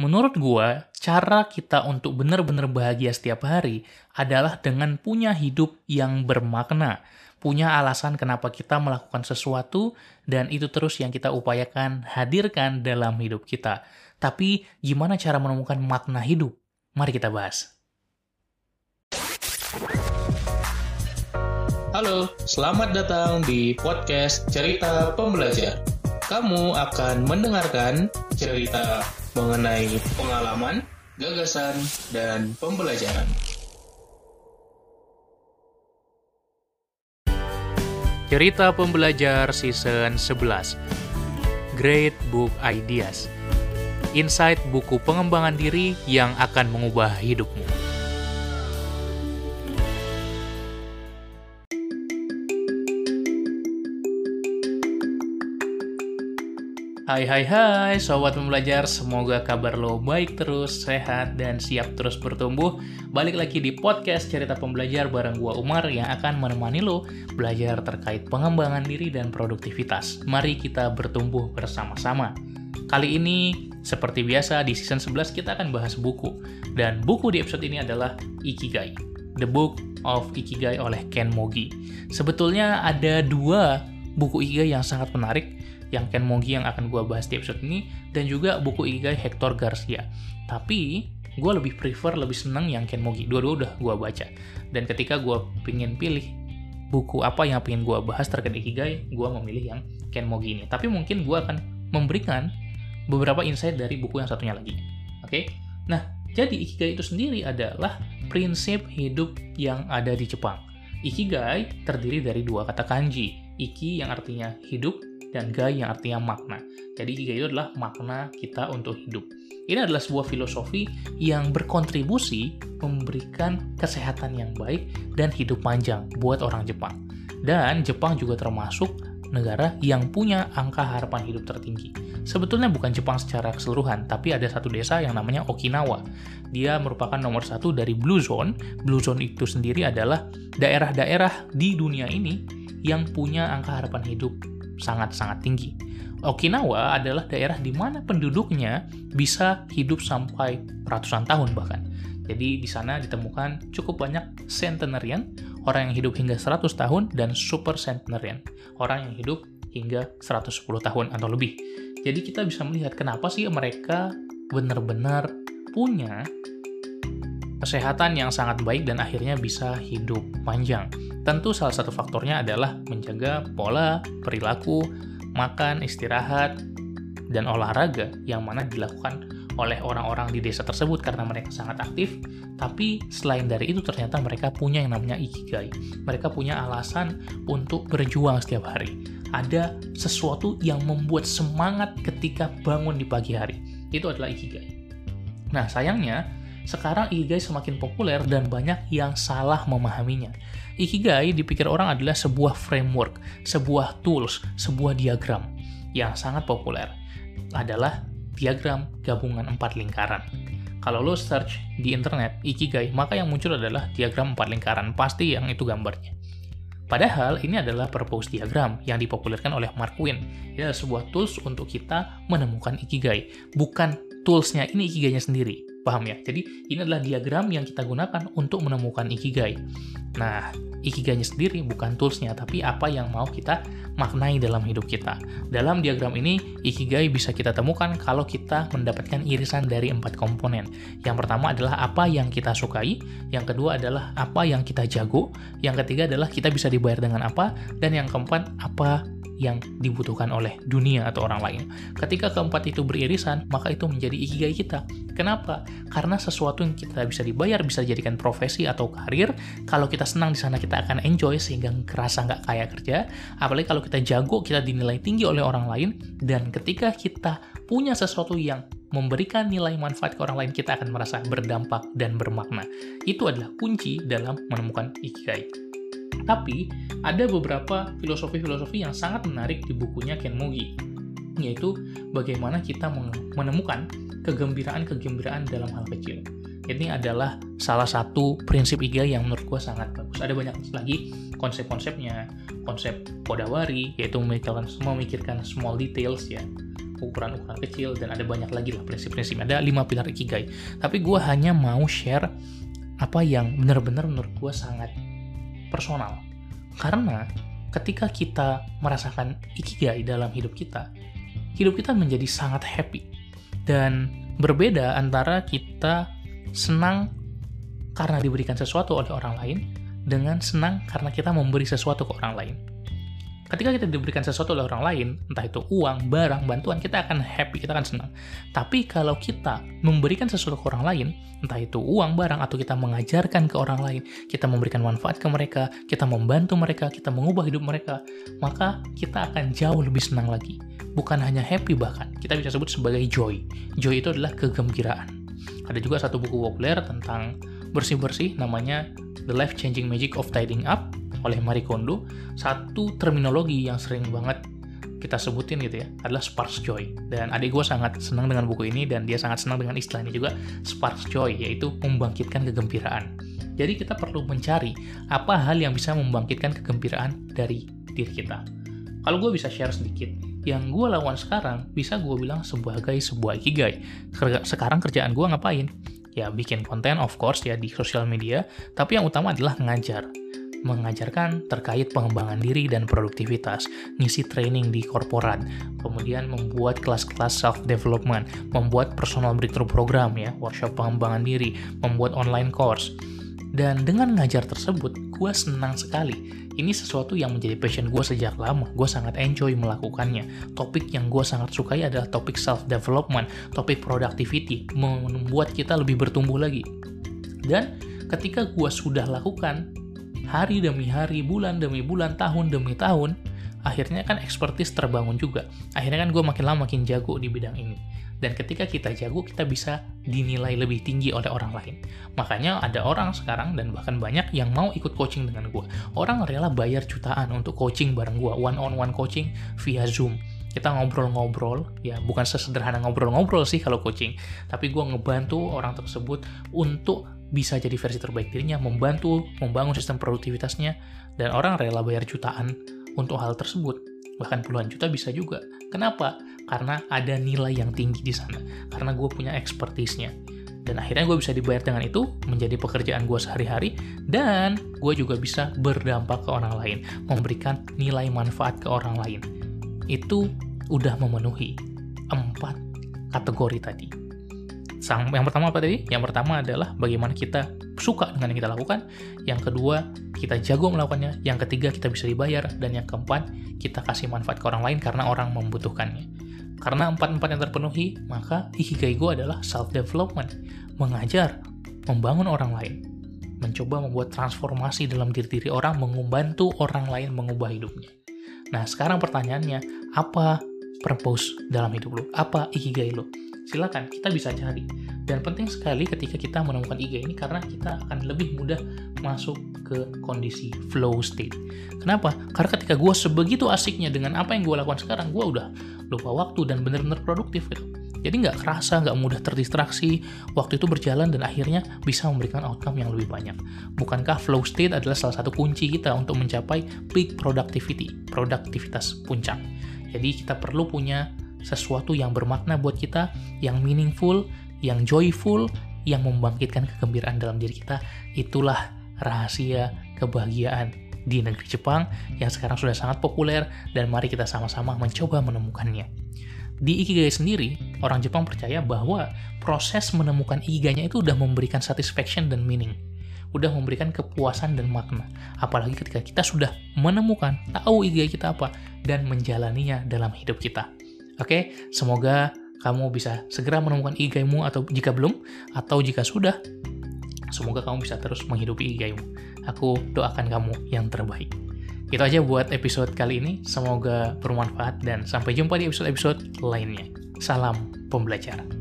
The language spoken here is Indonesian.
Menurut gua, cara kita untuk benar-benar bahagia setiap hari adalah dengan punya hidup yang bermakna. Punya alasan kenapa kita melakukan sesuatu, dan itu terus yang kita upayakan hadirkan dalam hidup kita. Tapi, gimana cara menemukan makna hidup? Mari kita bahas. Halo, selamat datang di podcast Cerita Pembelajar. Kamu akan mendengarkan cerita mengenai pengalaman, gagasan, dan pembelajaran. Cerita Pembelajar Season 11 Great Book Ideas Insight buku pengembangan diri yang akan mengubah hidupmu. Hai hai hai sobat pembelajar, semoga kabar lo baik terus, sehat, dan siap terus bertumbuh. Balik lagi di podcast Cerita Pembelajar bareng gua Umar yang akan menemani lo belajar terkait pengembangan diri dan produktivitas. Mari kita bertumbuh bersama-sama. Kali ini, seperti biasa di season 11 kita akan bahas buku. Dan buku di episode ini adalah Ikigai. The Book of Ikigai oleh Ken Mogi. Sebetulnya ada dua buku Ikigai yang sangat menarik yang Ken Mogi yang akan gue bahas di episode ini dan juga buku Ikigai Hector Garcia. Tapi gue lebih prefer, lebih seneng yang Ken Mogi. Dua-dua udah gue baca. Dan ketika gue pengen pilih buku apa yang pengen gue bahas terkait Ikigai, gue memilih yang Ken Mogi ini. Tapi mungkin gue akan memberikan beberapa insight dari buku yang satunya lagi. Oke? Okay? Nah, jadi Ikigai itu sendiri adalah prinsip hidup yang ada di Jepang. Ikigai terdiri dari dua kata kanji. Iki yang artinya hidup dan gai yang artinya makna. Jadi ikigai itu adalah makna kita untuk hidup. Ini adalah sebuah filosofi yang berkontribusi memberikan kesehatan yang baik dan hidup panjang buat orang Jepang. Dan Jepang juga termasuk negara yang punya angka harapan hidup tertinggi. Sebetulnya bukan Jepang secara keseluruhan, tapi ada satu desa yang namanya Okinawa. Dia merupakan nomor satu dari Blue Zone. Blue Zone itu sendiri adalah daerah-daerah di dunia ini yang punya angka harapan hidup sangat-sangat tinggi. Okinawa adalah daerah di mana penduduknya bisa hidup sampai ratusan tahun bahkan. Jadi di sana ditemukan cukup banyak centenarian, orang yang hidup hingga 100 tahun, dan super centenarian, orang yang hidup hingga 110 tahun atau lebih. Jadi kita bisa melihat kenapa sih mereka benar-benar punya kesehatan yang sangat baik dan akhirnya bisa hidup panjang. Tentu salah satu faktornya adalah menjaga pola, perilaku, makan, istirahat, dan olahraga yang mana dilakukan oleh orang-orang di desa tersebut karena mereka sangat aktif, tapi selain dari itu ternyata mereka punya yang namanya ikigai. Mereka punya alasan untuk berjuang setiap hari. Ada sesuatu yang membuat semangat ketika bangun di pagi hari. Itu adalah ikigai. Nah, sayangnya sekarang Ikigai semakin populer dan banyak yang salah memahaminya. Ikigai dipikir orang adalah sebuah framework, sebuah tools, sebuah diagram yang sangat populer. Adalah diagram gabungan empat lingkaran. Kalau lo search di internet Ikigai, maka yang muncul adalah diagram empat lingkaran, pasti yang itu gambarnya. Padahal ini adalah purpose diagram yang dipopulerkan oleh Mark Quinn. Ini adalah sebuah tools untuk kita menemukan Ikigai, bukan toolsnya ini Ikigainya sendiri. Paham ya? Jadi ini adalah diagram yang kita gunakan untuk menemukan ikigai. Nah, ikigainya sendiri bukan toolsnya, tapi apa yang mau kita maknai dalam hidup kita. Dalam diagram ini, ikigai bisa kita temukan kalau kita mendapatkan irisan dari empat komponen. Yang pertama adalah apa yang kita sukai, yang kedua adalah apa yang kita jago, yang ketiga adalah kita bisa dibayar dengan apa, dan yang keempat apa yang dibutuhkan oleh dunia atau orang lain. Ketika keempat itu beririsan, maka itu menjadi ikigai kita. Kenapa? Karena sesuatu yang kita bisa dibayar, bisa dijadikan profesi atau karir. Kalau kita senang di sana, kita akan enjoy sehingga kerasa nggak kaya kerja. Apalagi kalau kita jago, kita dinilai tinggi oleh orang lain. Dan ketika kita punya sesuatu yang memberikan nilai manfaat ke orang lain, kita akan merasa berdampak dan bermakna. Itu adalah kunci dalam menemukan ikigai. Tapi ada beberapa filosofi-filosofi yang sangat menarik di bukunya Ken Mogi, yaitu bagaimana kita menemukan kegembiraan-kegembiraan dalam hal kecil. Ini adalah salah satu prinsip IGA yang menurut gue sangat bagus. Ada banyak lagi konsep-konsepnya, konsep Kodawari, yaitu memikirkan, memikirkan small details ya. ukuran-ukuran kecil dan ada banyak lagi lah prinsip-prinsip ada lima pilar ikigai tapi gue hanya mau share apa yang benar-benar menurut gue sangat personal. Karena ketika kita merasakan ikigai dalam hidup kita hidup kita menjadi sangat happy. Dan berbeda antara kita senang karena diberikan sesuatu oleh orang lain dengan senang karena kita memberi sesuatu ke orang lain ketika kita diberikan sesuatu oleh orang lain, entah itu uang, barang, bantuan, kita akan happy, kita akan senang. Tapi kalau kita memberikan sesuatu ke orang lain, entah itu uang, barang, atau kita mengajarkan ke orang lain, kita memberikan manfaat ke mereka, kita membantu mereka, kita mengubah hidup mereka, maka kita akan jauh lebih senang lagi. Bukan hanya happy bahkan, kita bisa sebut sebagai joy. Joy itu adalah kegembiraan. Ada juga satu buku populer tentang bersih-bersih namanya The Life Changing Magic of Tidying Up oleh Marie Kondo, satu terminologi yang sering banget kita sebutin gitu ya adalah sparks joy. Dan adik gue sangat senang dengan buku ini dan dia sangat senang dengan istilah ini juga sparks joy yaitu membangkitkan kegembiraan. Jadi kita perlu mencari apa hal yang bisa membangkitkan kegembiraan dari diri kita. Kalau gue bisa share sedikit yang gue lakukan sekarang bisa gue bilang sebagai sebuah ikigai. Sekarang kerjaan gue ngapain? Ya bikin konten of course ya di sosial media tapi yang utama adalah ngajar mengajarkan terkait pengembangan diri dan produktivitas, ngisi training di korporat, kemudian membuat kelas-kelas self-development, membuat personal breakthrough program ya, workshop pengembangan diri, membuat online course. Dan dengan ngajar tersebut, gue senang sekali. Ini sesuatu yang menjadi passion gue sejak lama. Gue sangat enjoy melakukannya. Topik yang gue sangat sukai adalah topik self-development, topik productivity, membuat kita lebih bertumbuh lagi. Dan ketika gue sudah lakukan hari demi hari, bulan demi bulan, tahun demi tahun, akhirnya kan ekspertis terbangun juga. Akhirnya kan gue makin lama makin jago di bidang ini. Dan ketika kita jago, kita bisa dinilai lebih tinggi oleh orang lain. Makanya ada orang sekarang dan bahkan banyak yang mau ikut coaching dengan gue. Orang rela bayar jutaan untuk coaching bareng gue, one-on-one coaching via Zoom kita ngobrol-ngobrol ya bukan sesederhana ngobrol-ngobrol sih kalau coaching tapi gue ngebantu orang tersebut untuk bisa jadi versi terbaik dirinya membantu membangun sistem produktivitasnya dan orang rela bayar jutaan untuk hal tersebut. Bahkan puluhan juta bisa juga. Kenapa? Karena ada nilai yang tinggi di sana. Karena gue punya ekspertisnya dan akhirnya gue bisa dibayar dengan itu menjadi pekerjaan gue sehari-hari dan gue juga bisa berdampak ke orang lain memberikan nilai manfaat ke orang lain. Itu udah memenuhi empat kategori tadi. Sang, yang pertama apa tadi? Yang pertama adalah bagaimana kita suka dengan yang kita lakukan. Yang kedua, kita jago melakukannya. Yang ketiga, kita bisa dibayar. Dan yang keempat, kita kasih manfaat ke orang lain karena orang membutuhkannya. Karena empat-empat yang terpenuhi, maka ikigai gue adalah self-development. Mengajar, membangun orang lain. Mencoba membuat transformasi dalam diri-diri orang, membantu orang lain mengubah hidupnya. Nah, sekarang pertanyaannya, apa purpose dalam hidup lo? Apa ikigai lo? Silakan, kita bisa cari. Dan penting sekali ketika kita menemukan ikigai ini karena kita akan lebih mudah masuk ke kondisi flow state. Kenapa? Karena ketika gue sebegitu asiknya dengan apa yang gue lakukan sekarang, gue udah lupa waktu dan benar-benar produktif gitu. Jadi nggak kerasa, nggak mudah terdistraksi, waktu itu berjalan dan akhirnya bisa memberikan outcome yang lebih banyak. Bukankah flow state adalah salah satu kunci kita untuk mencapai peak productivity, produktivitas puncak. Jadi kita perlu punya sesuatu yang bermakna buat kita, yang meaningful, yang joyful, yang membangkitkan kegembiraan dalam diri kita. Itulah rahasia kebahagiaan di negeri Jepang yang sekarang sudah sangat populer dan mari kita sama-sama mencoba menemukannya. Di Ikigai sendiri, orang Jepang percaya bahwa proses menemukan Ikigainya itu udah memberikan satisfaction dan meaning. Udah memberikan kepuasan dan makna. Apalagi ketika kita sudah menemukan, tahu Ikigai kita apa, dan menjalaninya dalam hidup kita. Oke, semoga kamu bisa segera menemukan Ikigaimu atau jika belum, atau jika sudah, semoga kamu bisa terus menghidupi Ikigaimu. Aku doakan kamu yang terbaik. Itu aja buat episode kali ini. Semoga bermanfaat dan sampai jumpa di episode-episode lainnya. Salam pembelajar.